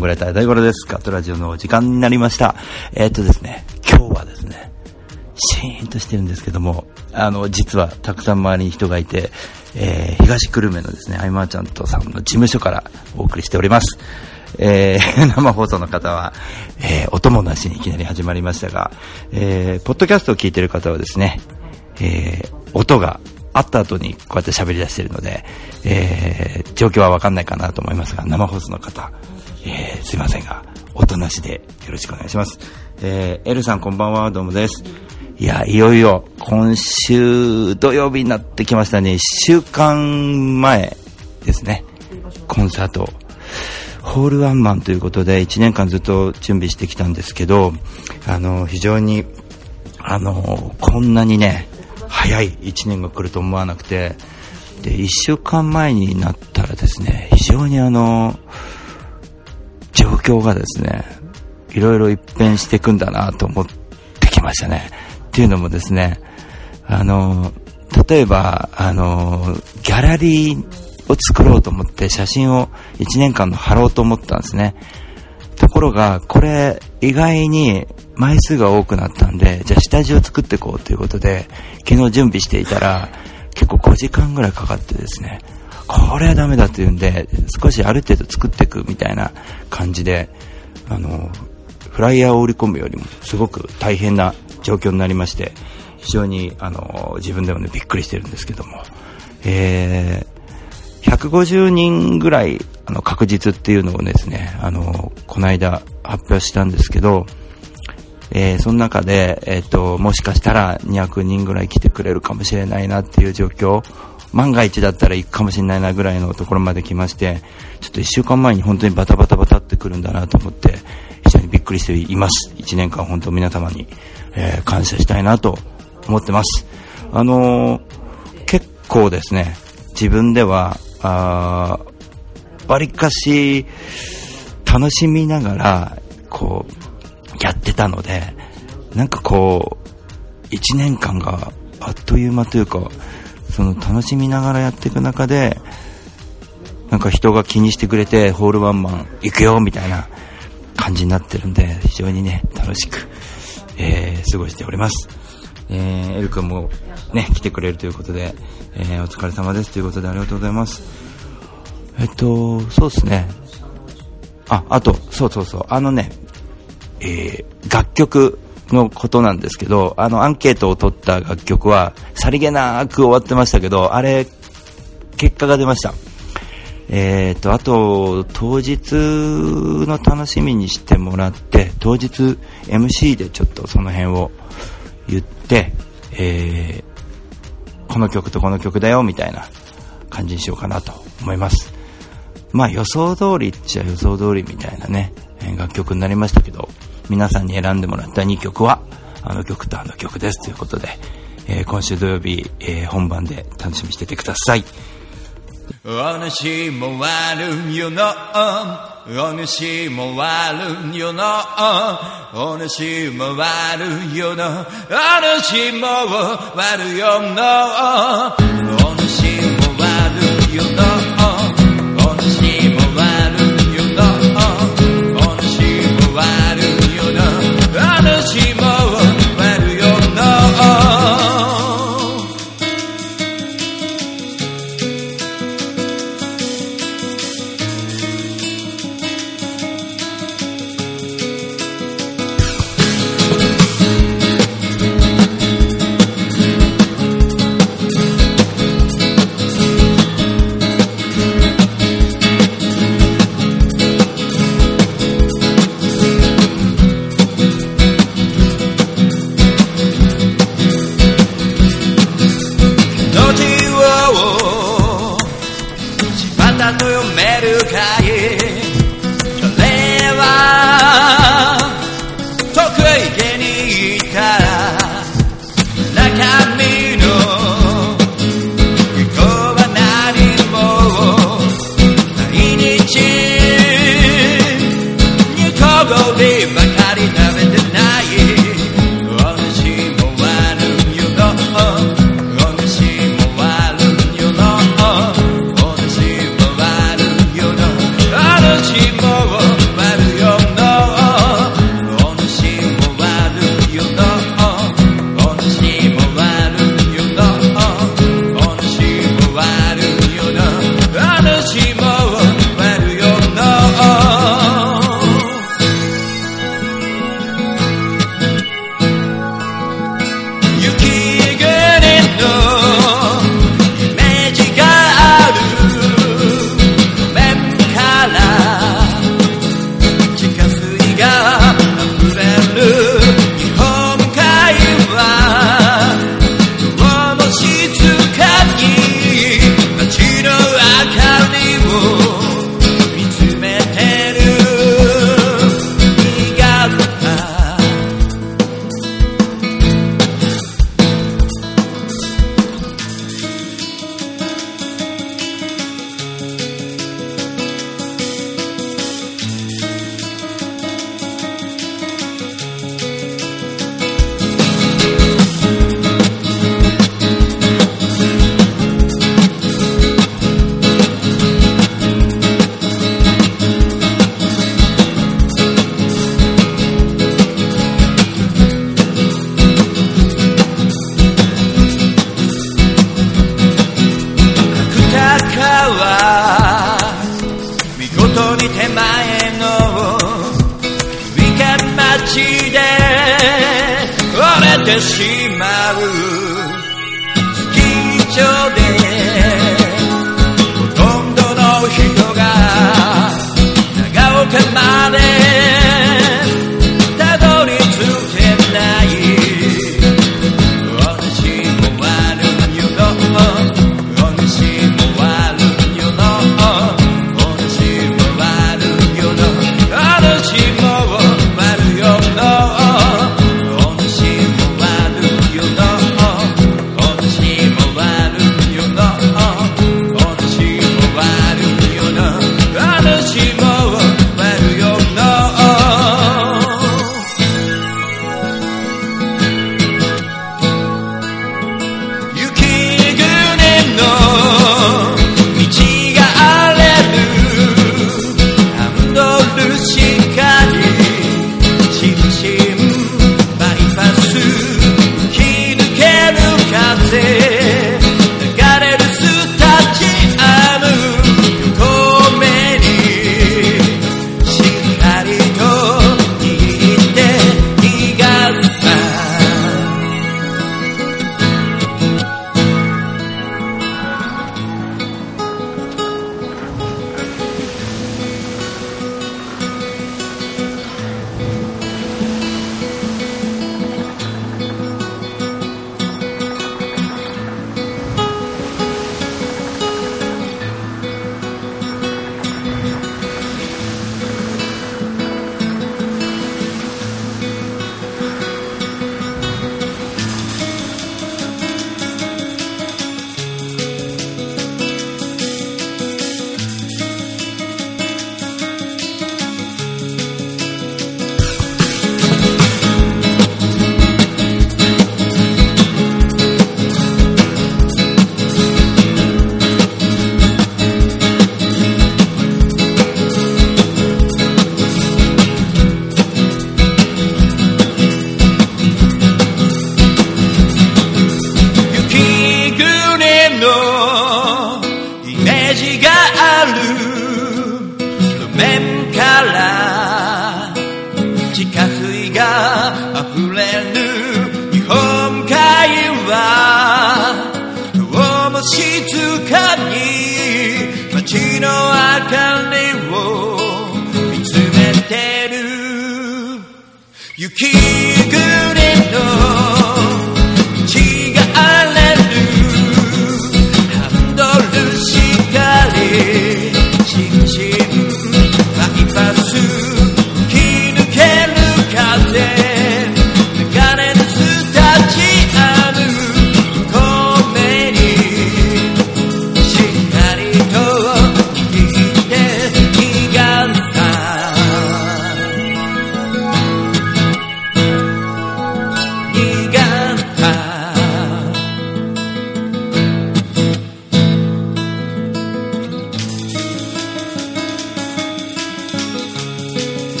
ングライター大五郎です。ガットラジオの時間になりました。えーっとですね、今日はですね、シーンとしてるんですけども、あの、実はたくさん周りに人がいて、えー、東久留米のですね、アイマーちゃんとさんの事務所からお送りしております。えー、生放送の方は、えー、お供なしにいきなり始まりましたが、えー、ポッドキャストを聞いてる方はですね、えー、音があった後にこうやって喋り出してるので、えー、状況はわかんないかなと思いますが、生放送の方、えー、すいませんが、音なしでよろしくお願いします。えー、エルさんこんばんは、どうもです。いや、いよいよ、今週土曜日になってきましたね。1週間前ですね。コンサート。ホールワンマンということで、1年間ずっと準備してきたんですけど、あの、非常に、あの、こんなにね、早い1年が来ると思わなくて、で、1週間前になったらですね、非常にあの、状況がですね、いろいろ一変していくんだなと思ってきましたね。っていうのもですね、あの、例えば、あの、ギャラリーを作ろうと思って写真を1年間の貼ろうと思ったんですね。ところが、これ意外に枚数が多くなったんで、じゃあ下地を作っていこうということで、昨日準備していたら、結構5時間ぐらいかかってですね、これはダメだというんで、少しある程度作っていくみたいな感じで、あの、フライヤーを売り込むよりもすごく大変な状況になりまして、非常にあの自分でもねびっくりしてるんですけども、えー、150人ぐらいあの確実っていうのをですね、あのこの間発表したんですけど、えー、その中で、えっ、と、もしかしたら200人ぐらい来てくれるかもしれないなっていう状況、万が一だったら行くかもしれないなぐらいのところまで来まして、ちょっと1週間前に本当にバタバタバタってくるんだなと思って、非常にびっくりしています。1年間本当皆様に、えー感謝したいなと思ってます。あのー結構ですね、自分では、あーわりかし、楽しみながら、こう、やってたので、なんかこう、1年間があっという間というか、その楽しみながらやっていく中で、なんか人が気にしてくれて、ホールワンマン行くよみたいな感じになってるんで、非常にね、楽しく、えー過ごしております。えー、エル君もね、来てくれるということで、えーお疲れ様ですということでありがとうございます。えっと、そうですね。あ、あと、そうそうそう、あのね、えー楽曲のことなんですけど、あのアンケートを取った楽曲は、さりげなく終わってましたけど、あれ、結果が出ました。えーと、あと、当日の楽しみにしてもらって、当日 MC でちょっとその辺を言って、えーこの曲とこの曲だよみたいな感じにしようかなと思います。まあ予想通りっちゃ予想通りみたいなね、楽曲になりましたけど、皆さんに選んでもらった2曲は、あの曲とあの曲です。ということで、えー今週土曜日、えー本番で楽しみにしててください。お主も悪いよな。お主も悪いよな。お主も悪いよな。お主も悪いよな。お主も悪よな。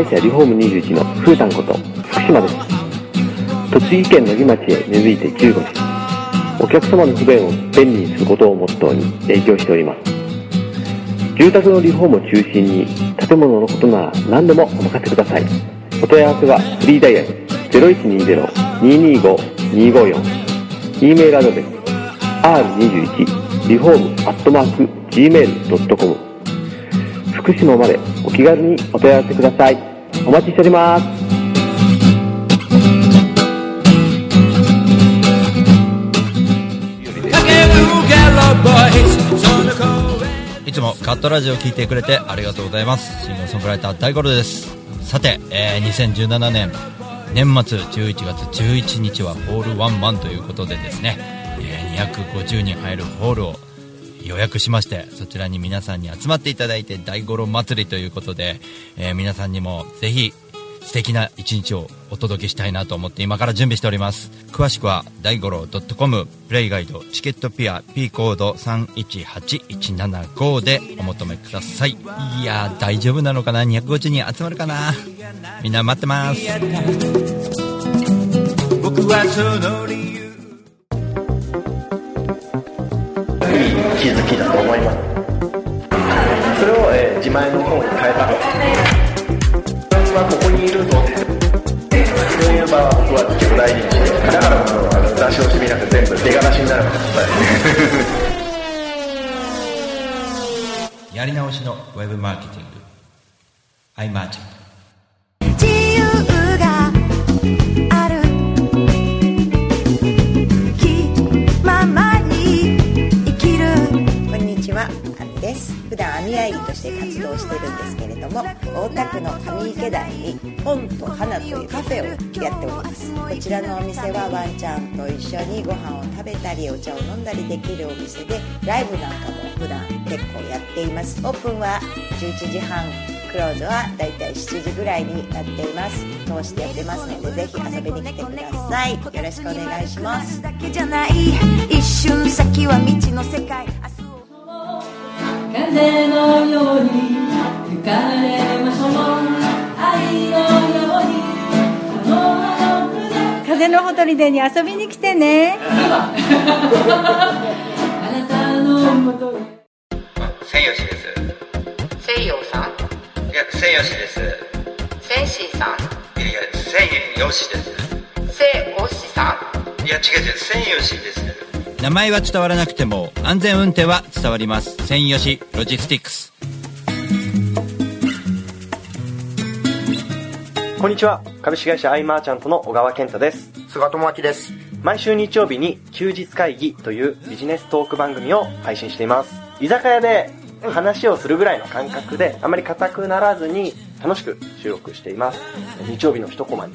会社リフォーム21のふーたんこと福島です。栃木県野木町へ根付いて15年。お客様の不便を便利にすることをモットーに営業しております。住宅のリフォームを中心に建物のことなら何でもお任せください。お問い合わせはフリーダイヤル0120-225-254 e メールアドレス r21 リフォームアットマーク gmail.com 福島までお気軽にお問い合わせください。お待ちしております。いつもカットラジオを聞いてくれてありがとうございます。シンガーソングライター大五郎です。さて、えー2017年年末11月11日はホールワンマンということでですね、えー250人入るホールを予約しましてそちらに皆さんに集まっていただいて大五郎祭りということで、えー皆さんにもぜひ素敵な一日をお届けしたいなと思って今から準備しております。詳しくは大五郎 .com プレイガイドチケットピア P コード318175でお求めください。いや大丈夫なのかな？250人集まるかな？みんな待ってます。僕はその気づきだと思います。それを、えー自前の方に変えた。私はここにいるぞそうい。う場は僕は結構大事にして。だから出し惜しみなく全部出がらしになる。のが やり直しのウェブマーケティング普段網あいりとして活動してるんですけれども、大田区の上池台に本と花というカフェをやっております。こちらのお店はワンちゃんと一緒にご飯を食べたりお茶を飲んだりできるお店で、ライブなんかも普段結構やっています。オープンは11時半。クローズはだいたい7時ぐらいになっています通してやってますのでぜひ遊びに来てくださいよろしくお願いします風のように吹かれましょう愛のようにあの船風のほとりでに遊びに来てね。あなたのもとへ千吉です。西洋さん。いや千吉です。センシーさん。いやですさんいや違う。違う千吉です名前は伝わらなくても安全運転は伝わります。専用しロジスティックス。こんにちは。株式会社アイマーチャントの小川健太です。菅智明です。毎週日曜日に休日会議というビジネストーク番組を配信しています。居酒屋で話をするぐらいの感覚であまり硬くならずに楽しく収録しています。日曜日の一コマに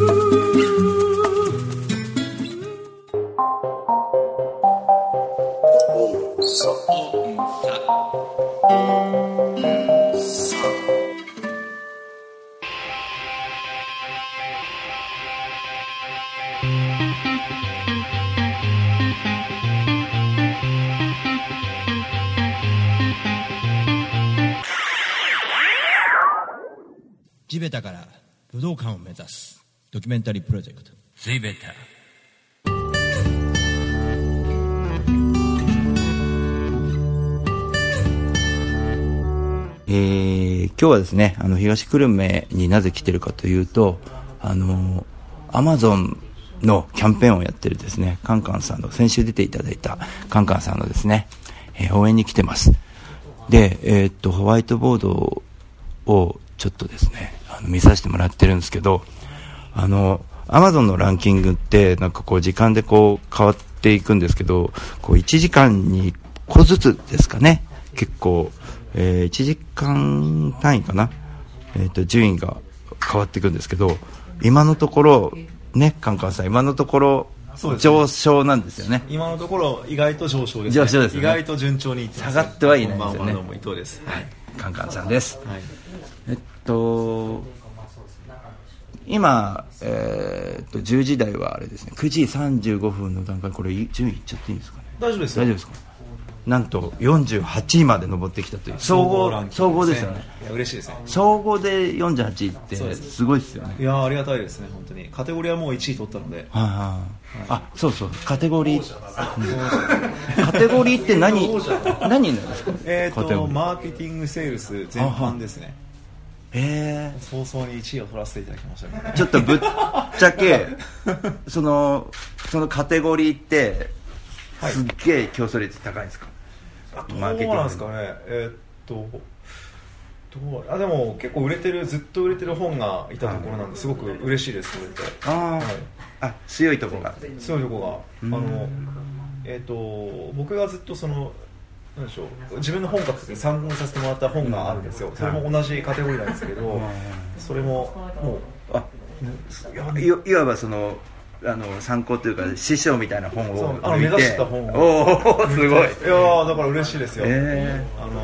地べたから武道館を目指すドキュメンタリープロジェクト。地べたえー今日はですね、あの、東久留米になぜ来てるかというと、あの、アマゾンのキャンペーンをやってるですね、カンカンさんの、先週出ていただいたカンカンさんのですね、えー応援に来てます。で、えーっと、ホワイトボードをちょっとですね、あの見させてもらってるんですけど、あの、アマゾンのランキングって、なんかこう、時間でこう、変わっていくんですけど、こう、1時間に1個ずつですかね、結構、えー1時間単位かな、えっ、と、順位が変わっていくんですけど、今のところ、ね、カンカンさん、今のところ、上昇なんですよね。今のところ意外と上昇です、上昇ですね。意外と順調に下がってはいないですよね。どうも伊藤です。はい、カンカンさんです。はい、えっと、今、えーっと、10時台はあれですね、9時35分の段階、これ、順位いっちゃっていいんですかね？大丈夫ですよ。大丈夫ですか？なんと、48位まで上ってきたという。総合総合ですよね。いや嬉しいですね。総合で48って、す。すごいですよね。いやーありがたいですね本当に。カテゴリーはもう1位取ったので。はいはい。あ、そうそう、カテゴリー。うんカテゴリーって何、何にな。るんですか？えっ、と。マーケティングセールス全般ですね。へー早々に1位を取らせていただきましたねちょっとぶっちゃけ、その、そのカテゴリーって、はい。すっげえ競争率高いんですか？どうなんですかね。えーっとどうあでも結構売れてるずっと売れてる本がいたところなんですごく嬉しいですそれってああ、あ強いとこが。強いとこが、うん。あのえっ、と僕がずっとそのなんでしょう自分の本格で参考にさせてもらった本があるんですよ、それも同じカテゴリーなんですけど、それももうあいいいわばそのあの参考というか師匠みたいな本をあの目指した本を。おおすごい。いやーだから嬉しいですよ、えあの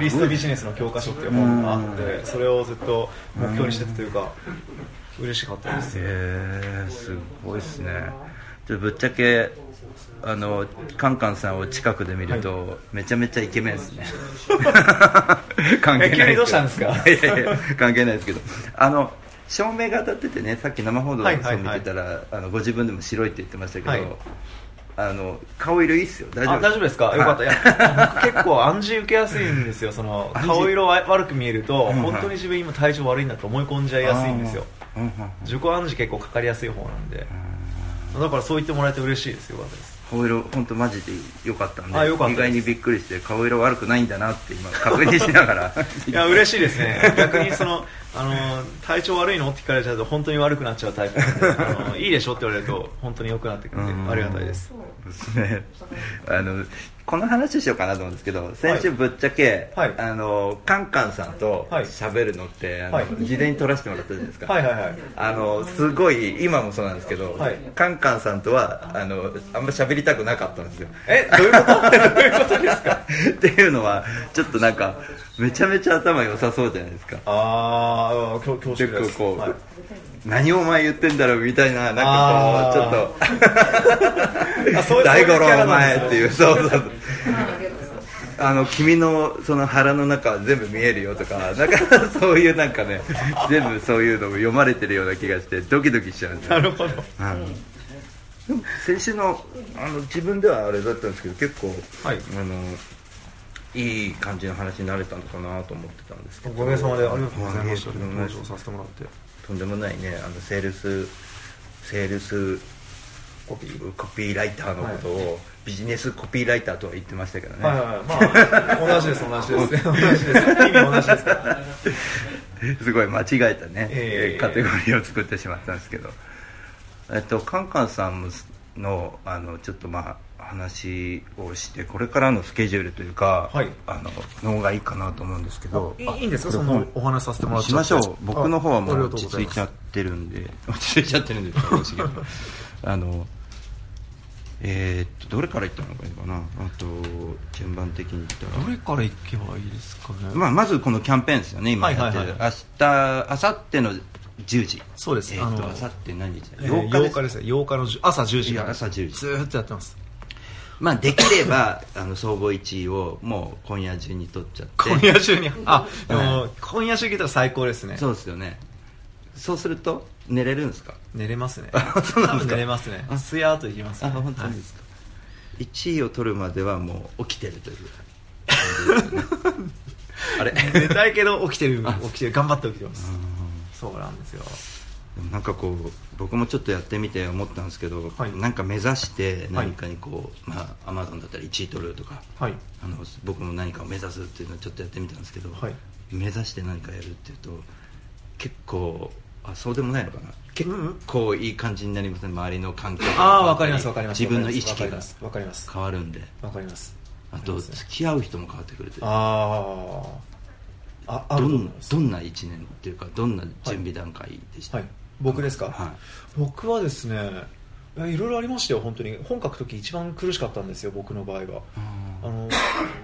リストビジネスの教科書っていう本があってそれをずっと目標にしてたというか嬉しかったです。へえすごいですね。ちょっとぶっちゃけあのカンカンさんを近くで見ると、めちゃめちゃイケメンですね。関係ないですか？いやいや関係ないですけど。あの照明が当たっててねさっき生報道のはいはいはい。見てたら、あのご自分でも白いって言ってましたけど、はい。あの顔色いいっすよ。大丈夫あ大丈夫ですか、はい。よかった。いや僕結構暗示受けやすいんですよ。その顔色わ悪く見えると、うん本当に自分今体調悪いんだと思い込んじゃいやすいんですよ。自己暗示結構かかりやすい方なんで。だからそう言ってもらえて嬉しいです。よかったです顔色本当マジで良かったんであ良かったです。意外にびっくりして顔色悪くないんだなって今確認しながら。いや嬉しいですね。逆にそのあの体調悪いの？って聞かれちゃうと本当に悪くなっちゃうタイプなんであのいいでしょ？って言われると本当に良くなってくるんでありがたいです。ですね。あのこの話しようかなと思うんですけど先週ぶっちゃけ、あのカンカンさんと喋るのって、あのはい。事前に撮らせてもらったじゃないですか、はいはいはい。あのすごい今もそうなんですけど、はい。カンカンさんとはあのあんま喋りたくなかったんですよ。えどういうこと？どういうことですか？っていうのはちょっとなんかめちゃめちゃ頭良さそうじゃないですか。ああ恐恐縮です。結構こう、はい。何お前言ってんだろうみたいななんかこうちょっと 大五郎お前っていうそうそうそうあの君のその腹の中は全部見えるよとかなんかそういうなんかね 全部そういうのを読まれてるような気がしてドキドキしちゃうんで。すよなるほどうんでも先週のあの自分ではあれだったんですけど結構、あのいい感じの話になれたのかなと思ってたんですけど。おかげさまでありがとうございました。登場させてもらってとんでもないね。あのセールスセールスコピーライターのことを、ビジネスコピーライターとは言ってましたけどね、はいはいはい。まあ同じです同じです。同じです。意 味同じですからすごい間違えたね、ええ。カテゴリーを作ってしまったんですけど。えっとカンカンさんのあのちょっとまあ話をしてこれからのスケジュールというか、あのの方がいいかなと思うんですけど。いいいいんですか？そのお話しさせてもらって。しましょう。僕の方はもう落ち着いちゃってるんで。落ち着いちゃってるんで楽しいけどあのえーっとどれから言ったのがいいかな？あと順番的に言ったら。どれからいけばいいですかね？まあ、まずこのキャンペーンですよね、今やってる、はいはい明日明後日の10時、そうです。えー、とあの明後日何日だ、えー8日です。8日ですね。8日の朝10時朝10時。ずーっとやってます。まあ、できれば あの総合1位をもう今夜中に取っちゃって、今夜中に？あではも今夜中いけたら最高ですね。そうですよね、そうすると、寝れるんですか、寝れますね。そうなんですか？寝れますね。すやーっといきますね。あ本当にですか、1位を取るまではもう起きてるという。あれ？寝たいけど起きてる。起きてる。頑張って起きてます。そうなんですよ。なんかこう僕もちょっとやってみて思ったんですけど、なんか目指して何かにこう、まあアマゾンだったら1位取るとか、はい。あの僕も何かを目指すっていうのをちょっとやってみたんですけど、はい。目指して何かやるっていうと結構あそうでもないのかな。結構いい感じになりますね周りの環境がああわかりますわかります。自分の意識が。わかります。わかります。変わるんで。わかります。あと付き合う人も変わってくるというああああるどんどんな1年っていうかどんな準備段階でした、はい。僕ですか、はい。僕はですねいろいろありましたよ本当に。本書く時一番苦しかったんですよ僕の場合は。あの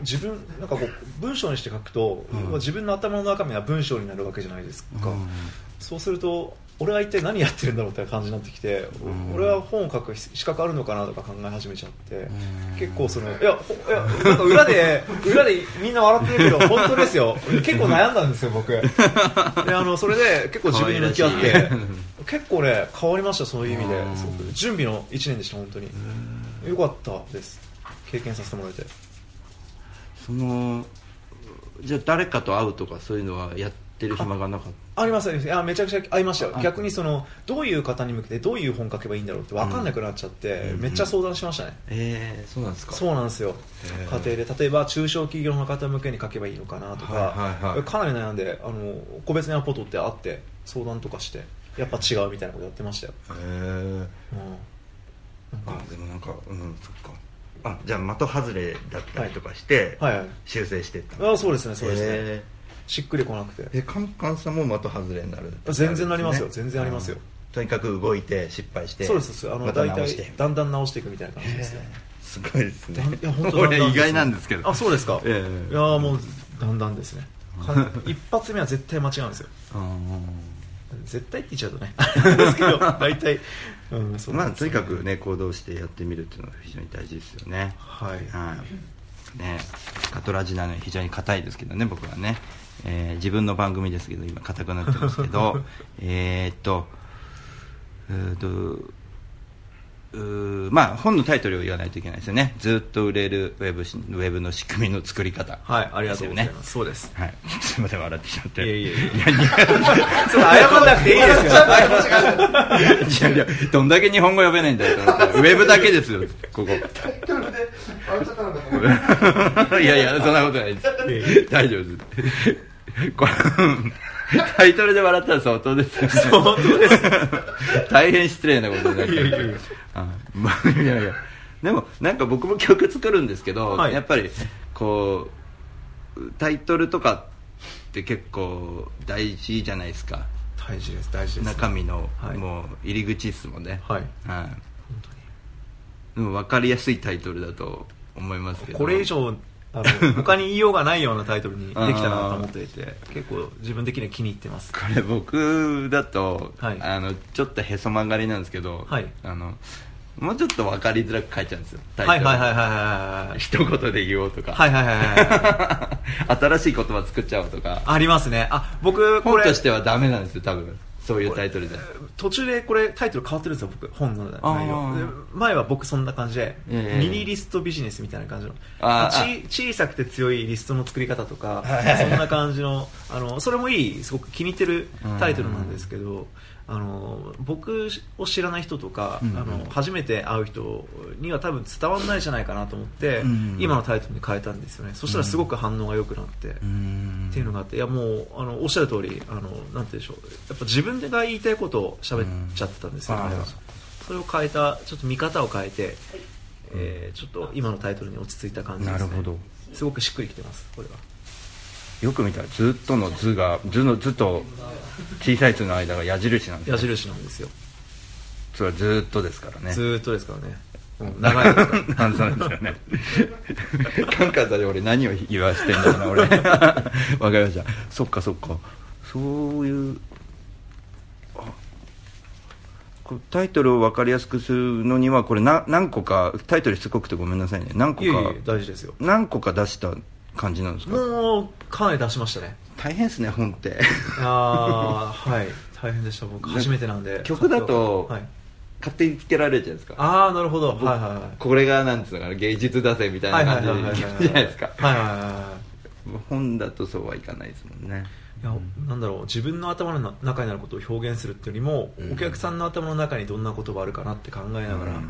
自分なんかこう文章にして書くと、うん。まあ自分の頭の中身は文章になるわけじゃないですか、うんそうすると俺は一体何やってるんだろうって感じになってきて、ん。俺は本を書く資格あるのかなとか考え始めちゃって、結構そのいやほいやなんか裏で裏でみんな笑ってるけど本当ですよ。結構悩んだんですよ僕。であのそれで結構自分に向き合って結構ね変わりましたそういう意味で。うん。準備の1年でした本当に。よかったです。経験させてもらえて。そのじゃあ誰かと会うとかそういうのはやっってる暇がなかった？ありますあめちゃくちゃありましたよ。あ逆にそのどういう方に向けてどういう本書けばいいんだろうって分かんなくなっちゃって、うんめっちゃ相談しましたね、ええそうなんですか？そうなんですよ。家庭で。例えば中小企業の方向けに書けばいいのかなとか、はいはいはい。かなり悩んであの個別にアポ取って会って相談とかしてやっぱ違うみたいなことやってましたよ、へえうん。あでもなんかうんそっか。あじゃあ的外れだったりとかして、はいはい。修正していった。あそうですねそうですね、へしっくりこなくて。ええカンカンさんも的外れになる全然なりますよ。ね全然ありますよ。うん。とにかく動いて失敗してそうです。そうですあのまた大直して。体だんだん直していくみたいな感じですね。すごいですね。いや本当こだ。んだんれ意外なんですけど。あそうですか、ええ。いやーもうだんだんですね。か一発目は絶対間違うんですよ。絶対って言っちゃうとね。ですけど 大体、うん、そうなんですまあとにかくね行動してやってみるっていうのが非常に大事ですよね。はい。はい。ね。カトラジなのに非常に硬いですけどね僕はね、えー自分の番組ですけど今硬くなってますけど えーっとえーっとまあ本のタイトルを言わないといけないですよね。ずっと売れるウェブしウェブの仕組みの作り方。はいありがとうございでますそうです。はい。すいません笑ってしまって。いえいやいや。そう謝んなくていいですよ。いやいやどんだけ日本語読めないんだよウェブだけですよここ。いやいやそんなことないです。大丈夫です。これ タイトルで笑ったら相当ですよね。相当です。大変失礼なことになっていやいやいや。あまあいやいや。でもなんか僕も曲作るんですけど、はい。やっぱりこうタイトルとかって結構大事じゃないですか。大事です大事です。中身の、はい。もう入り口っすもんね。はい。はい。でも分かりやすいタイトルだと思いますけど。これ以上あの 他に言いようがないようなタイトルにできたなと思っていて結構自分的には気に入ってます。これ僕だと、はい。あのちょっとへそ曲がりなんですけど、はい。あのもうちょっと分かりづらく書いちゃうんですよタイトルはいはいはいはいはい。はい一言で言おうとか、はいはいはいはい。新しい言葉作っちゃおうとか。ありますね。あ僕これ。本としてはダメなんですよ多分そういうタイトルで途中でこれタイトル変わってるんですよ僕本の内容。で前は僕そんな感じで、ええミニリストビジネスみたいな感じの小さくて強いリストの作り方とかそんな感じのあのそれもいいすごく気に入ってるタイトルなんですけどあの僕を知らない人とか、うんうん。あの初めて会う人には多分伝わらないんじゃないかなと思って、うん今のタイトルに変えたんですよね。そしたらすごく反応が良くなって、うん。っていうのがあっていやもうあのおっしゃる通りあのなんてでしょう。やっぱ自分が言いたいことを喋っちゃってたんですよ、うん。それを変えたちょっと見方を変えて、えーちょっと今のタイトルに落ち着いた感じです、ね、なるほど。すごくしっくりきてますこれはよく見たらずっとの図が図の図と小さい図の間が矢印なんですよ。矢印なんですよ。それはずっとですからね。ずーっとですからね。うん。長いですからなん そうなんですよね。カンカンさんで俺何を言わしてんだろうな俺。わかりました。そっかそっか。そういうタイトルを分かりやすくするのにはこれな何個かタイトルしつこくてごめんなさいね。何個かいえいえ大事ですよ。何個か出した感じなんですか？もうかなり出しましたね。大変ですね本って。ああはい。大変でした。僕初めてなんで。曲だとはい、勝手につけられるじゃないですか。ああなるほど。はいはいはい。これがなんつうのかな芸術だぜみたいな感じじゃないですか。はいはいはいはい本だとそうはいかないですもんね。いやなんだろう。自分の頭の中にあることを表現するっていうよりも、うん。お客さんの頭の中にどんな言葉あるかなって考えながらや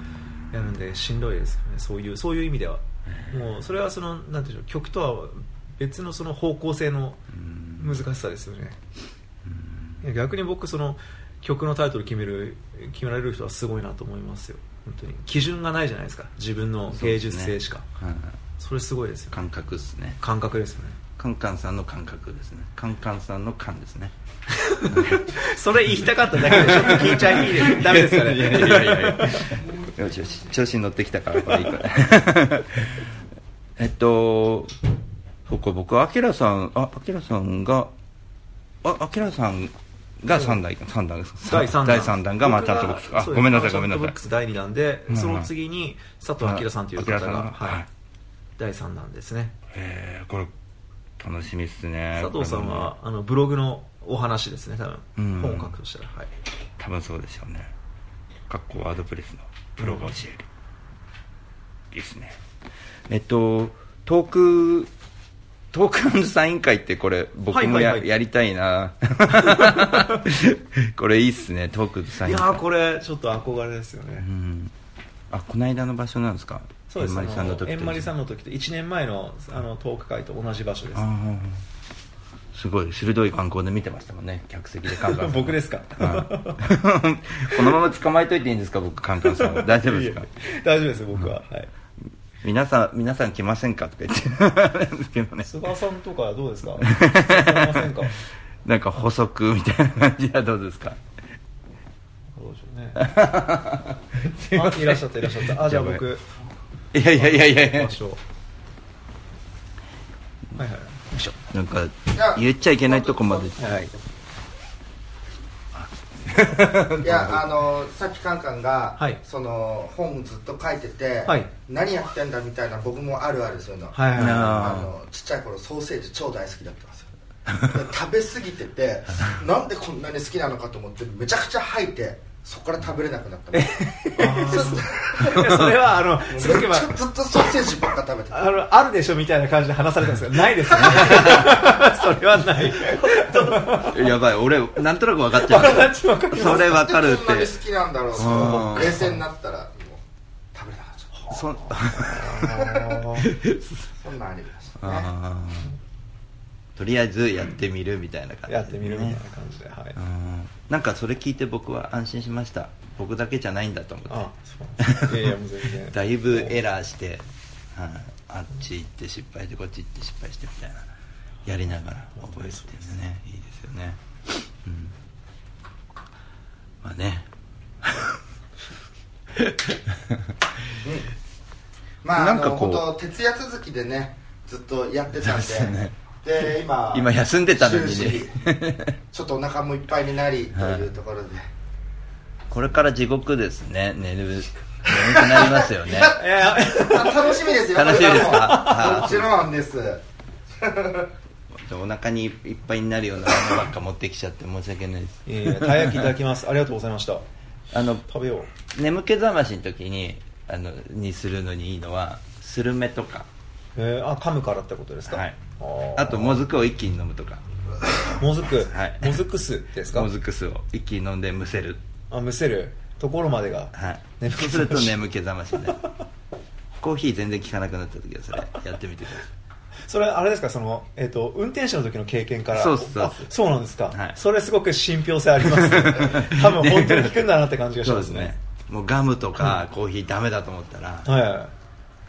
るんでしんどいですよね。そういうそういう意味ではもうそれはそのなんていうんでしょう曲とは別のその方向性の難しさですよね。逆に僕その曲のタイトル決める決められる人はすごいなと思いますよ。本当に。基準がないじゃないですか。自分の芸術性しか。はいはい。それすごいですよ。感覚っすね。感覚ですよね。カンカンさんの感覚ですね。カンカンさんの感ですね それ言いたかっただけでちょっと聞いちゃいいです。ダメですかね。いやいやいやよしよし調子に乗ってきたからこれいいから えっとそうか僕アキラさんあアキラさんがあアキラさんが3弾三弾第3弾第三弾がマーチャントボックスあごめんなさいマーチャンごめんなさい。トボックス第2弾で、うん。その次に佐藤明さんという方が、はい。はい。第3弾ですね。えーこれ楽しみっすね。佐藤さんはあのブログのお話ですね多分、うん。本を書くとしたら。はい。多分そうでしょうね。かっこワードプレスのプロが教える、いいですね。えっとトークトークサイン会ってこれ僕もや,、はいはいはい。やりたいな。これいいっすねトークサイン会。いやーこれちょっと憧れですよね、うん。あこの間の場所なんですか？そうです。円丸さんの時と円丸さんの時と1年前のあのトーク会と同じ場所です。あーすごい鋭い眼光で見てましたもんね。客席でカンカンさん 僕ですか？はい。このまま捕まえといていいんですか？僕カンカンさんを。大丈夫ですか？大丈夫です僕は、はい。皆さん皆さん来ませんか？とか言って。ね 菅さんとかどうですか？なんか補足みたいな感じはどうですか？どうでしょうね。あいらっしゃったいらっしゃった。あじゃあ僕。い。やいやいやいやはいはいなんか言っちゃいけないとこまで。はい。いやあのさっきカンカンが、はい。その本ずっと書いてて、はい。何やってんだみたいな僕もあるあるそういうの,、はいはいはい。あのちっちゃい頃ソーセージ超大好きだったんですよ。で食べ過ぎてて なんでこんなに好きなのかと思ってめちゃくちゃ吐いてそこから食べれなくなったの それはあのずっとずっとソーセージばっか食べてた。あのあるでしょみたいな感じで話されたんですけどないですよね。それはない。やばい俺なんとなく分かっちゃわかっちゃうそれ分かるっこんなにて好きなんだろう。冷静になったらもう食べれなかった。そそんなんありましたねとりあえずやってみるみたいな感じやってみるみたいな感じではい。うん。なんかそれ聞いて僕は安心しました。僕だけじゃないんだと思って。あそういやいやもう全然。だいぶエラーして、はい。あっち行って失敗してこっち行って失敗してみたいな。やりながら覚えてるね。いいですよね。うん。まあね。まあ、なんかこう。徹夜続きでねずっとやってたんで。そうですねで今今休んでたのにね。ちょっとお腹もいっぱいになりというところで、これから地獄ですね。寝る眠くなりますよね。いやあ楽しみですよ。楽しみですか？も。もちろんです。お腹にいっぱいになるようなものばっか持ってきちゃって申し訳ないです。いやいやたい焼きいただきます。ありがとうございました。あの食べよ眠気覚ましの時にあのにするのにいいのはスルメとか。うえー、あ噛むからってことですか？はいあともずくを一気に飲むとか。もずく、はい。もずく酢ですか？もずく酢を一気に飲んでむせる。あむせる？ところまでが。はい。眠気そうすると眠気覚ましで。コーヒー全然効かなくなった時はそれやってみてください。それあれですか？その、えー、と運転手の時の経験から。そうそうそう。なんですか、はい。それすごく信憑性あります。ね 多分本当に効くんだなって感じがしますすね。もうガムとかコーヒーダメだと思ったら、は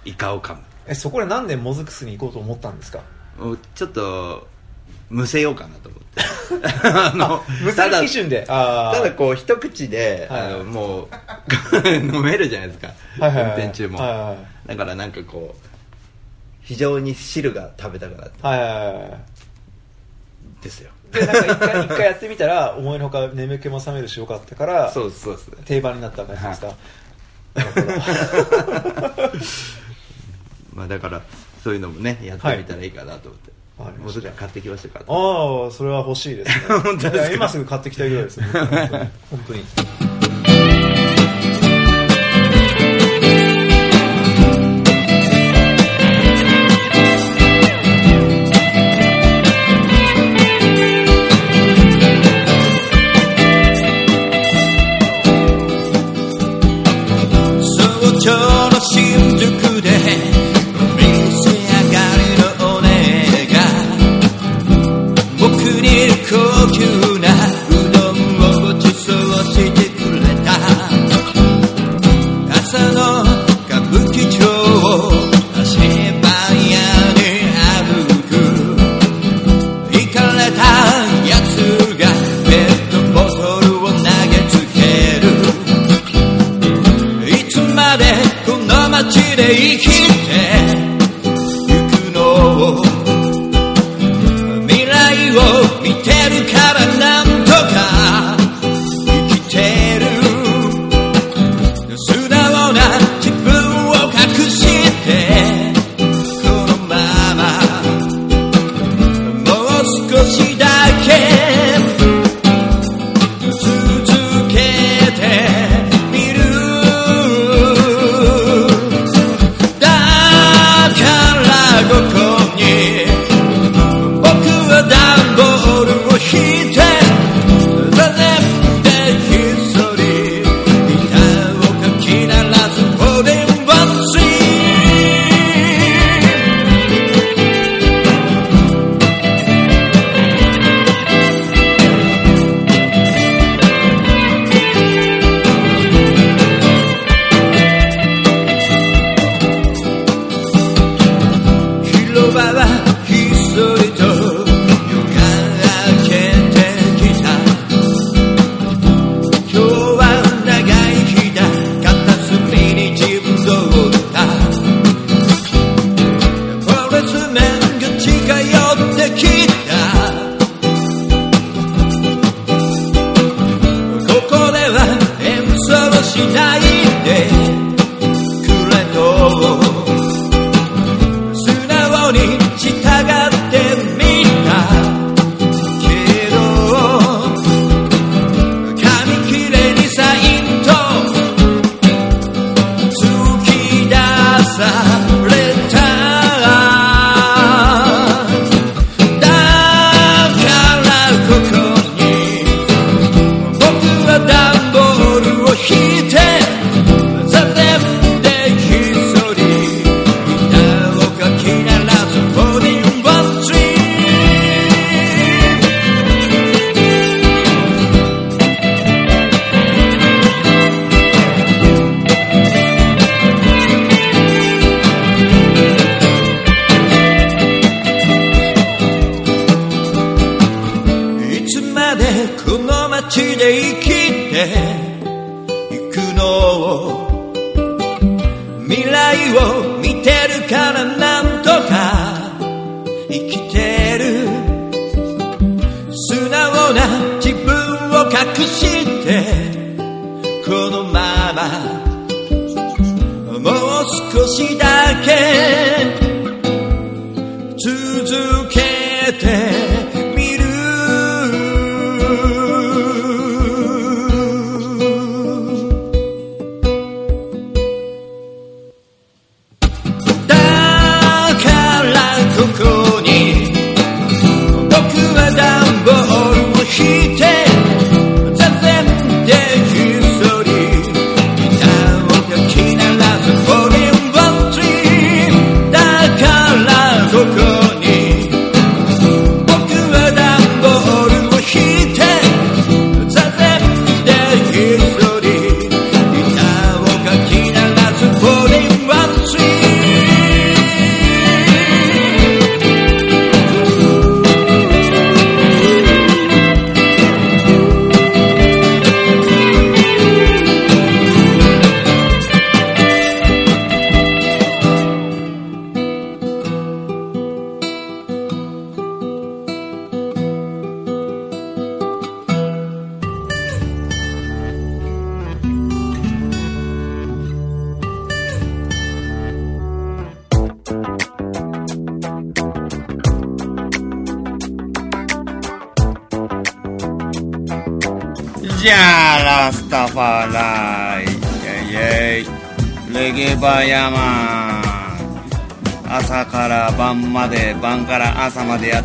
い。イカを噛む。えそこでなんでもずく酢に行こうと思ったんですか？ちょっとむせようかなと思って。あのむせる基準で。ただこう一口で、はいあのもう 飲めるじゃないですか、はいはいはい。運転中も、はいはいはい。だからなんかこう非常に汁が食べたくなって。はいはいですよ。でなんか一回一回やってみたら思いのほか眠気も覚めるしよかったからそうそうです定番になった感じですか、まあだからそういうのもねやってみたらいいかなと思って、わかりました。もうすぐ買ってきましたから。ああそれは欲しいですね。今すぐ買ってきたいぐらいですね本当に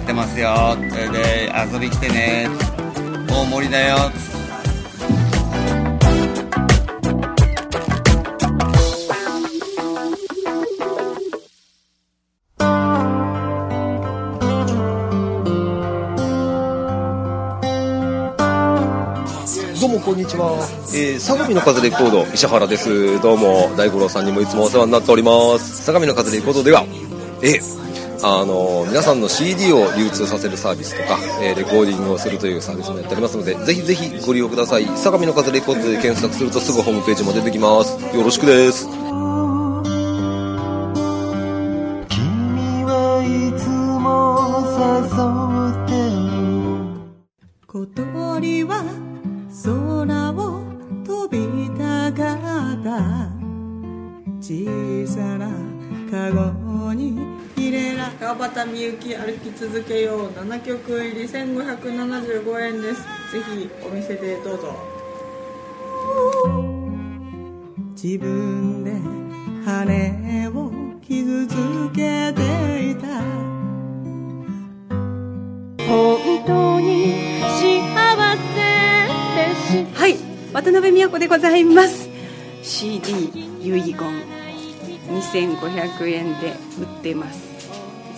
ってますよ。で、で遊び来てね。大盛りだよ。どうもこんにちは、えー、相模の風レコード石原ですどうも大五郎さんにもいつもお世話になっております相模の風レコードではえーあの皆さんの CD を流通させるサービスとか、えーレコーディングをするというサービスもやっておりますのでぜひぜひご利用ください。相模の風レコードで検索するとすぐホームページも出てきます。よろしくです。川端みゆき歩き続けよう7曲入り1575円です。ぜひお店でどうぞ。自分で羽を傷つけていた。本当に幸せでしはい渡辺美和子でございます。CD 遺言2500円で売ってます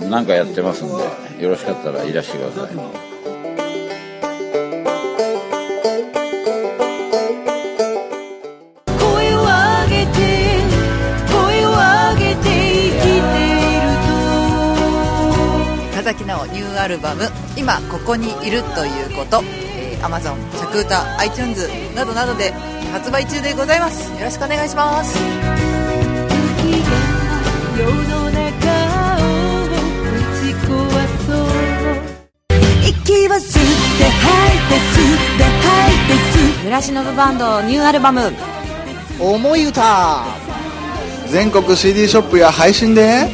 何かやってますんでよろしかったらいらしてください。声を上げて声を上げて生きている田崎直ニューアルバム「今ここにいるということ」えー、Amazon、着歌、iTunes などなどで発売中でございます。よろしくお願いします息を吸って吐いて吸って吐いて吸バンドニューアルバム「思い歌」全国 CD ショップや配信で。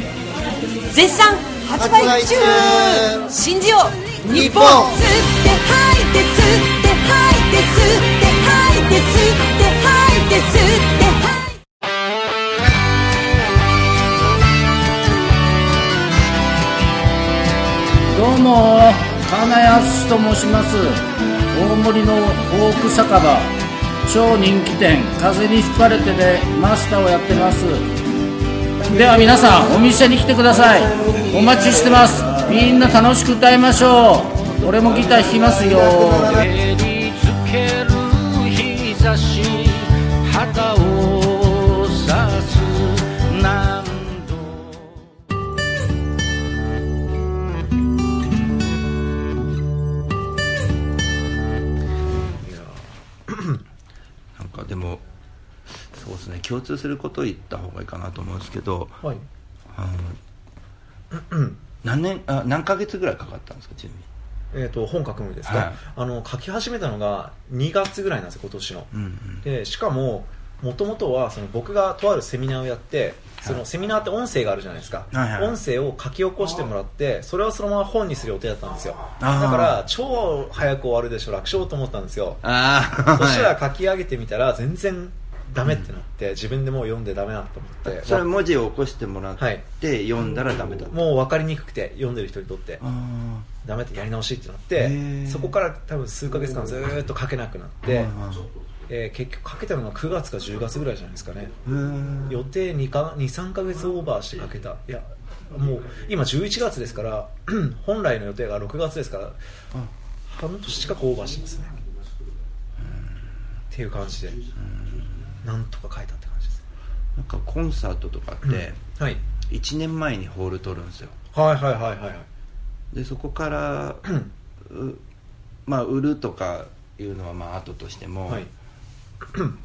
絶賛。発売中。信じよう日本。吸って吐いて吸って吐いて吸って吐いて吸って吐いて吸ってどうも金安と申します。大森の大奥酒場。超人気店。風に吹かれてでマスターをやってます。では皆さんお店に来てください。お待ちしてます。みんな楽しく歌いましょう。俺もギター弾きますよ。照りつける日差し。共通することを言った方がいいかなと思うんですけど、はい。あの何年あ何ヶ月ぐらいかかったんですかちなみに？えー、と本書くのにですか、はい。あの書き始めたのが2月ぐらいなんですよ今年の、うんうん。でしかももともとはその僕がとあるセミナーをやってそのセミナーって音声があるじゃないですか、はいはい。音声を書き起こしてもらってそれをそのまま本にする予定だったんですよ。だから超早く終わるでしょ楽勝と思ったんですよ。そしたら書き上げてみたら全然ダメってなって、自分でもう読んでダメだと思って。それ文字を起こしてもらって、読んだらダメだもう分かりにくくて読んでる人にとって。あダメってやり直しってなっへてー。そこから多分数ヶ月間ずーっと書けなくなって、はいはい。えー結局書けたのが9月か10月ぐらいじゃないですかね。予定23ヶ月オーバーして書けた。い。やもう今11月ですから 本来の予定が6月ですから半年近くオーバーしてますね。っていう感じでなんとか書いたって感じです。なんかコンサートとかって、はい。1年前にホール取るんですよ。はいはいはいはいはい。でそこからうまあ売るとかいうのはまあ後としても、はい。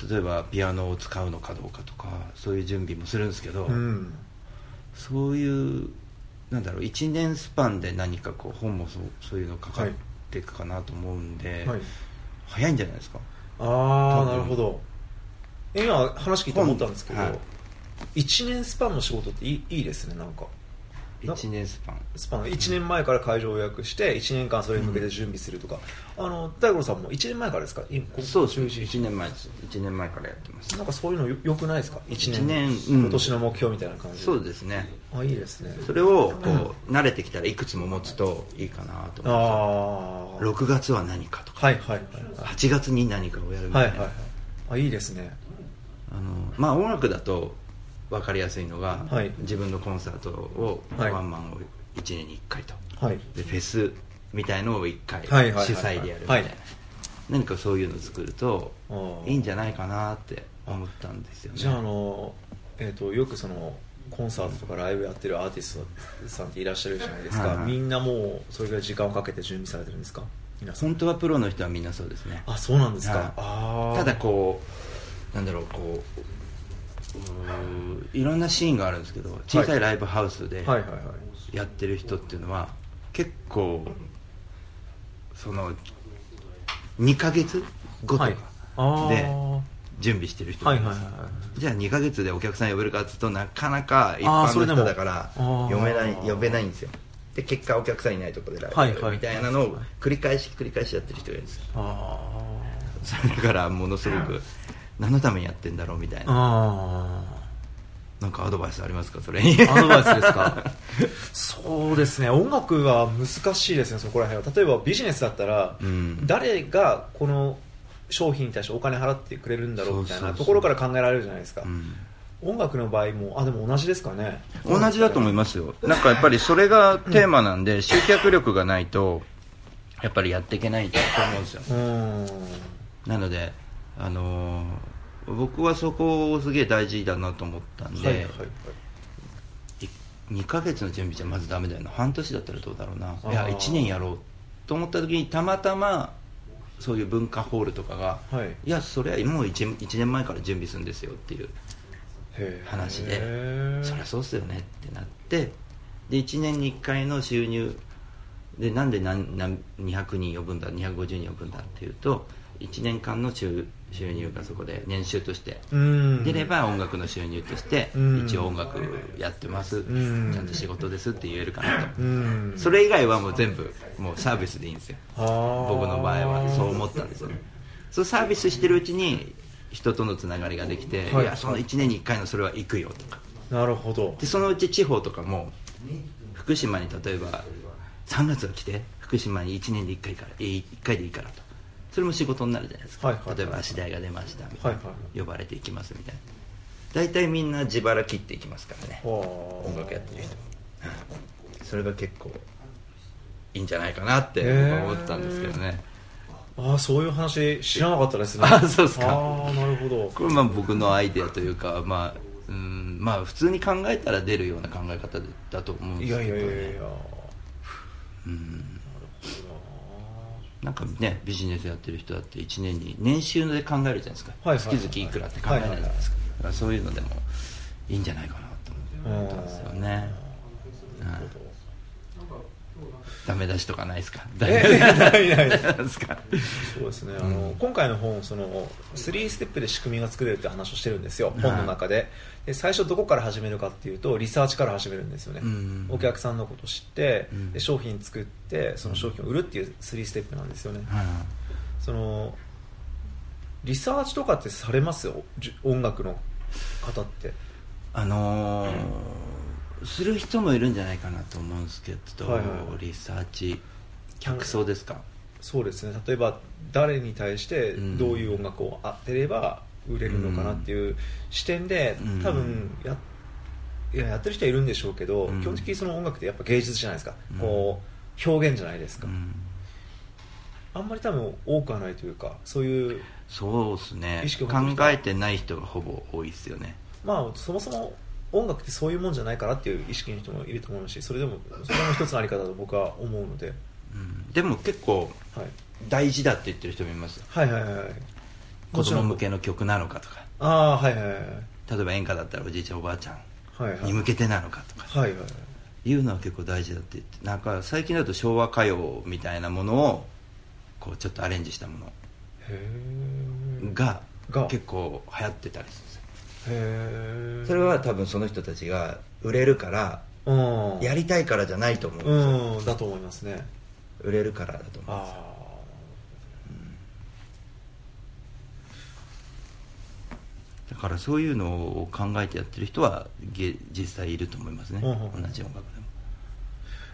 例えばピアノを使うのかどうかとかそういう準備もするんですけど、うん。そういうなんだろう1年スパンで何かこう本もそうそういうのかかっていくかなと思うんで、はい。早いんじゃないですか？ああなるほど今話聞いて思ったんですけど、はい。1年スパンの仕事っていいいいですねなんか。1年スパン。スパン。1年前から会場を予約して1年間それに向けて準備するとか、あの大五郎さんも1年前からですか？今こそうです1年前です。1年前からやってます。なんかそういうのよよくないですか？1年。一年うん。今年の目標みたいな感じで。そうですね。あいいですね。それをこう、慣れてきたらいくつも持つといいかなと思って。あ6月は何かとか。はいはいはい8月に何かをやるみたいな、はいはいはい。あいいですねあのまあ音楽だと分かりやすいのが、はい。自分のコンサートを、はい。ワンマンを1年に1回と、はい。でフェスみたいのを1回主催でやるみたいな、はい。何かそういうのを作るといいんじゃないかなって思ったんですよね。じゃああの、えー、とよくそのコンサートとかライブやってるアーティストさんっていらっしゃるじゃないですか、はいはい。みんなもうそれぐらい時間をかけて準備されてるんですか？本当はプロの人はみんなそうですね。あそうなんですか、はい。ただこうなんだろうこううーいろんなシーンがあるんですけど小さいライブハウスでやってる人っていうのは結構その2ヶ月後とかはい。あでー準備してる人はいはいはいはじゃあ2ヶ月でお客さん呼べるかっていうとなかなか一般の人だから呼べない呼べないんですよ。で結果お客さんいないところでライブやるみたいなのを繰り返し繰り返しやってる人がいるんですよ。あそれだからものすごく 何のためにやってんだろうみたいな。あなんかアドバイスありますかそれに。アドバイスですか？そうですね音楽は難しいですねそこら辺は。例えばビジネスだったら、うん。誰がこの商品に対してお金払ってくれるんだろうみたいなところから考えられるじゃないですか、うん。音楽の場合もあでも同じですかね。同じだと思いますよ。なんかやっぱりそれがテーマなんで集客力がないとやっぱりやっていけないと思うんですよ。うん。なのであのー僕はそこをすげえ大事だなと思ったんで、はいはいはい。2ヶ月の準備じゃまずダメだよな。半年だったらどうだろうな。いや1年やろうと思った時にたまたまそういう文化ホールとかが、はい。いやそれはもう 1, 1年前から準備するんですよっていう話でそりゃそうっすよねってなってで1年に1回の収入でなんで何何200人呼ぶんだ250人呼ぶんだっていうと1年間の収収入がそこで年収としてうん。出れば音楽の収入としてうん。一応音楽やってます。ん。ちゃんと仕事ですって言えるかなと。うん。それ以外はもう全部もうサービスでいいんですよ。僕の場合は。そう思ったんですよ。ねそうサービスしてるうちに人とのつながりができて、はい。い、やその1年に1回のそれは行くよとか。なるほど。でそのうち地方とかも福島に例えば3月は来て福福島に1年で1回から1回でいいからとそれも仕事になるじゃないですか、はいはいはい例えば足代が出ましたみたいな、はいはい。呼ばれていきますみたいな。大体みんな自腹切っていきますからね。音音楽やってる人。はいそれが結構いいんじゃないかなって思ったんですけどね。ああそういう話知らなかったですね。あそうですか。ああなるほど。これまあ僕のアイデアというかまあうんまあ普通に考えたら出るような考え方だと思うんですけど、いやいやいやいや。うんなんかねビジネスやってる人だって1年に年収で考えるじゃないですか、はいはいはい月々いくらって考えないじゃないですか、だからそういうのでもいいんじゃないかなと思ったんですよね、うんダメ出しとかないですか？えないないですか？そうですね。あの、今回の本その3ステップで仕組みが作れるって話をしてるんですよはい。本の中で。で最初どこから始めるかっていうとリサーチから始めるんですよね、うん。お客さんのことを知って、うん。で商品作ってその商品を売るっていう3ステップなんですよね、はい。そのリサーチとかってされますよ？音楽の方って。あのーする人もいるんじゃないかなと思うんですけど、はいはいはい。リサーチ。客層ですか？そうですね。例えば誰に対してうん。どういう音楽を当てれば売れるのかなっていう視点で、うん。多分やいややってる人はいるんでしょうけど、うん。基本的にその音楽ってやっぱ芸術じゃないですか、うん。こう表現じゃないですか、うん。あんまり多分多くはないというかそういうそうですね。意識を考えてない人がほぼ多いですよね。まあそもそも音楽ってそういうもんじゃないかなっていう意識の人もいると思うしそれでもそれも一つのあり方だと僕は思うので、うん。でも結構はい、大事だって言ってる人もいますよ。はいはいはいはい。子供向けの曲なのかとか。ああはいはいはい例えば演歌だったらおじいちゃんおばあちゃんに向けてなのかとか。はいはいい。うのは結構大事だって言ってなんか最近だと昭和歌謡みたいなものをこうちょっとアレンジしたものへがが。結構流行ってたりするそれは多分その人たちが売れるからうん。やりたいからじゃないと思うんですよ。うんだと思いますね。売れるからだと思うんですだからそういうのを考えてやってる人はげ実際いると思いますね、うんうんうん。同じ音楽でも。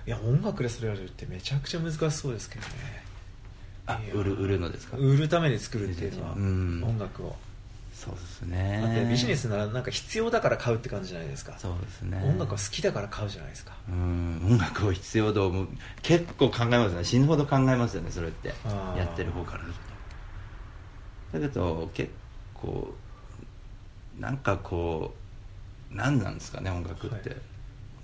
いや音楽でそれやるってめちゃくちゃ難しそうですけどね。あ売る売るのですか？売るために作るっていうのはうん。音楽をそうですね。だってビジネスならなんか必要だから買うって感じじゃないですか。そうですね。音楽は好きだから買うじゃないですか。うん。音楽を必要度も結構考えますね。死ぬほど考えますよねそれって。やってる方からだけど結構なんかこう何なんですかね音楽って、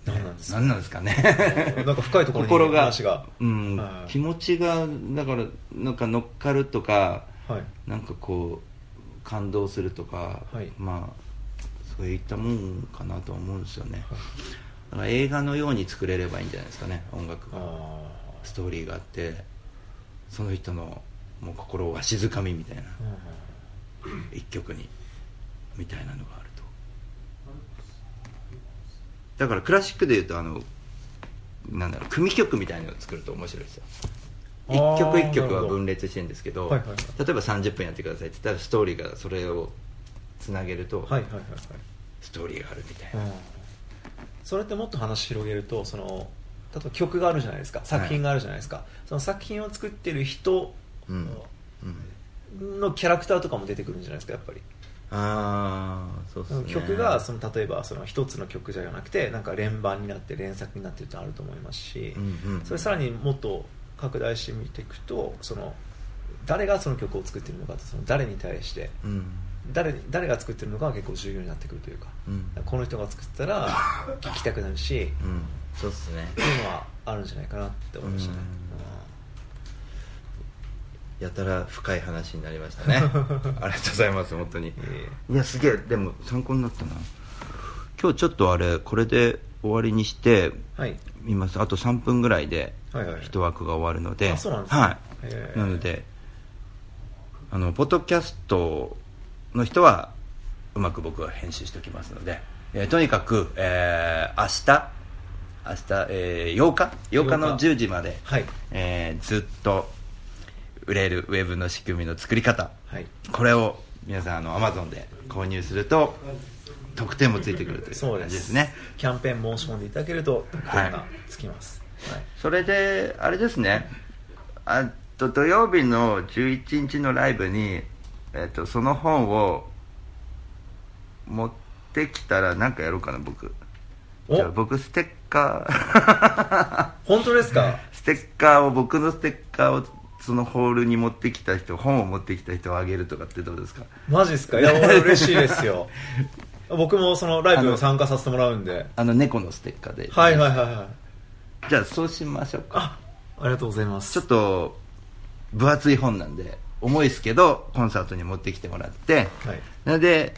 何なんですか？何なんですかね。なんか深いところに心が。話が。うん。はい。気持ちがだからなんか乗っかるとかはい。なんかこう感動するとか、はい。まあそういったもんかなとは思うんですよね、だから映画のように作れればいいんじゃないですかね音楽が。ストーリーがあってその人のもう心をわしづかみみたいな一曲にみたいなのがあると。だからクラシックでいうとあのなんだろう組曲みたいなのを作ると面白いですよ一あー曲一曲は分裂してるんですけど、はいはいはい。例えば30分やってくださいって言ったらストーリーがそれをつなげると、はいはいはいはい。ストーリーがあるみたいな、うん。それってもっと話広げるとその例えば曲があるじゃないですか。作品があるじゃないですか、その作品を作ってる人うん。のキャラクターとかも出てくるんじゃないですかやっぱり。ああそうですね。曲がその例えばその一つの曲じゃなくてなんか連番になって連作になってるってあると思いますし、うんうん。それさらにもっと拡大してみていくとその誰がその曲を作ってるのかとその誰に対してうん。誰誰が作ってるのかが結構重要になってくるというか、うん。この人が作ったら 聴きたくなるし、うん。そうですね。っていうのはあるんじゃないかなって思いましたね、やたら深い話になりましたね。ありがとうございます本当に。いやすげえ。でも参考になったな。今日ちょっとあれこれで終わりにしてはい。見ます。あと3分ぐらいで一枠が終わるのではい。へー。なのであのポッドキャストの人はうまく僕は編集しておきますので、えーとにかく、えー明日明日、えー8日8日の10時まで、はい。えーずっと売れるウェブの仕組みの作り方、はい。これを皆さんあの Amazon で購入すると特典もついてくるという感じですすね。キャンペーン申し込んでいただけると特典がつきます、それであれですね。あと土曜日の11日のライブに、えっとその本を持ってきたら何かやろうかな僕。じゃあ僕ステッカー。本当ですか？ステッカーを僕のステッカーをそのホールに持ってきた人本を持ってきた人をあげるとかってどうですか？マジですか？いや俺嬉しいですよ。僕もそのライブ参加させてもらうんで。あの猫のステッカーで。はいはいはいはいじゃあそうしましょうか。ありがとうございます。ちょっと分厚い本なんで重いですけどコンサートに持ってきてもらって、はい。なので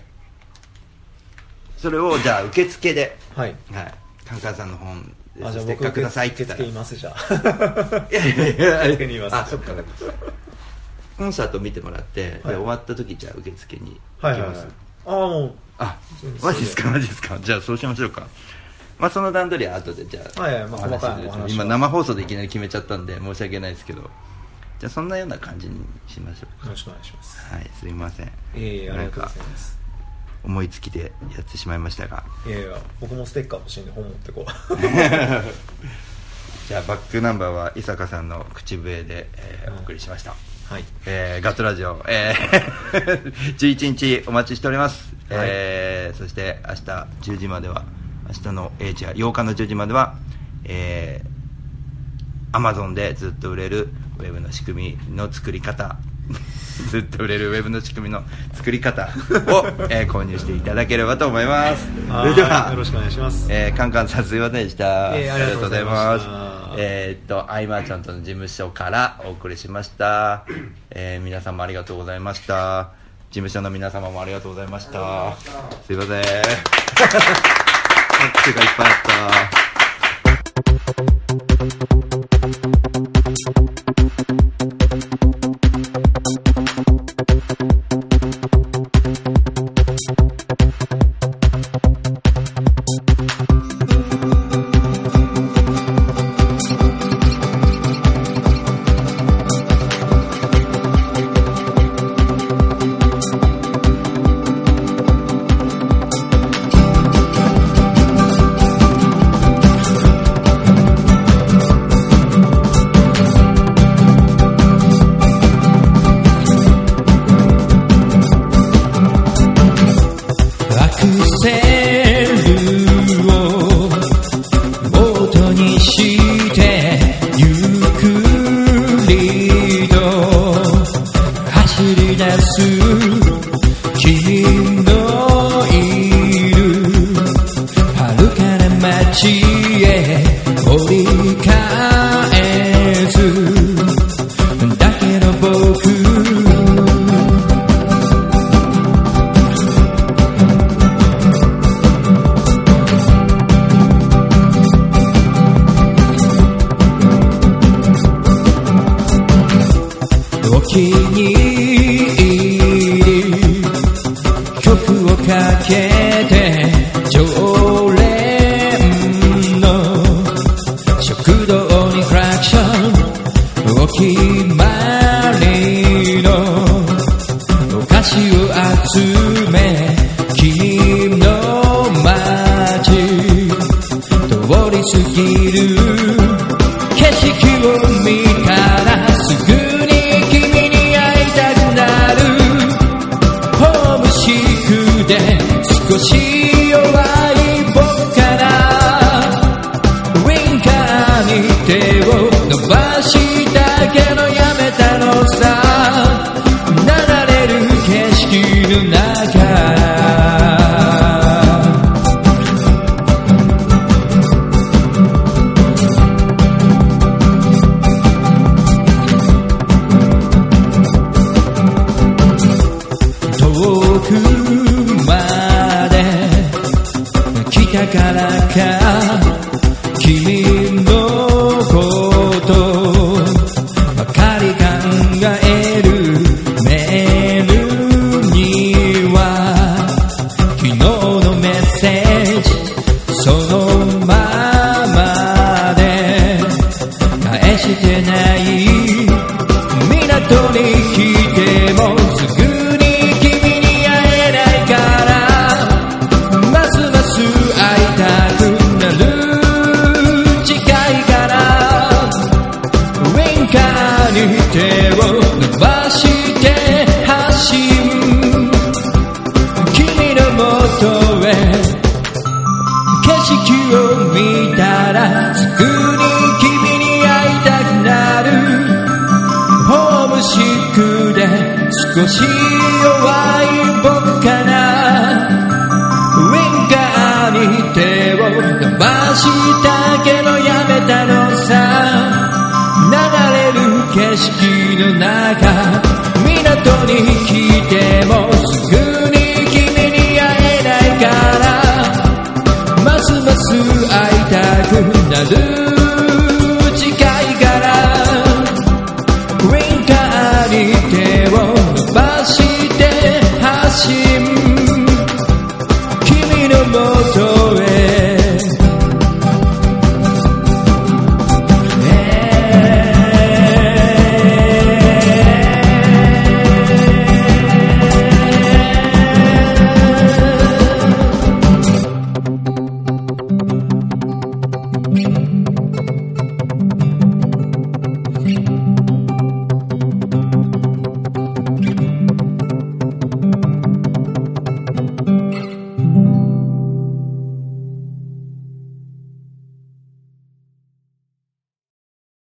それをじゃあ受付で。はい。はい。カンカンさんの本であじゃあ僕ステッカーくださいって受言った。ら付いますじゃあ。いやいやいや。受付にいます。あそっかコンサート見てもらって、で終わった時じゃあ受付に行きます、はいはいはい。ああもう。あマジですかマジですか。じゃあそうしましょうかまあその段取りは後でじゃあはいはいまあお話かいお話は今生放送でいきなり決めちゃったんで申し訳ないですけどじゃあそんなような感じにしましょうか。よろしくお願いします。はいすいません。いえいえありがとうございます。思いつきでやってしまいましたが。いやいや僕もステッカー欲しいんで本持ってこう。じゃあバックナンバーは伊坂さんの口笛で、えーお送りしました、はい。えーガットラジオ、えー 11日お待ちしております、えーそして明日10時までは明日の、えー違う8日の10時までは、えー、Amazon でずっと売れるウェブの仕組みの作り方 ずっと売れるウェブの仕組みの作り方を、えー購入していただければと思います。それではよろしくお願いします。えーカンカンさんすいませんでした、えーありがとうございます。えーっとアイマーちゃんとの事務所からお送りしました、えー皆さんもありがとうございました。事務所の皆様もありがとうございました。すいません拍手がいっぱいあった。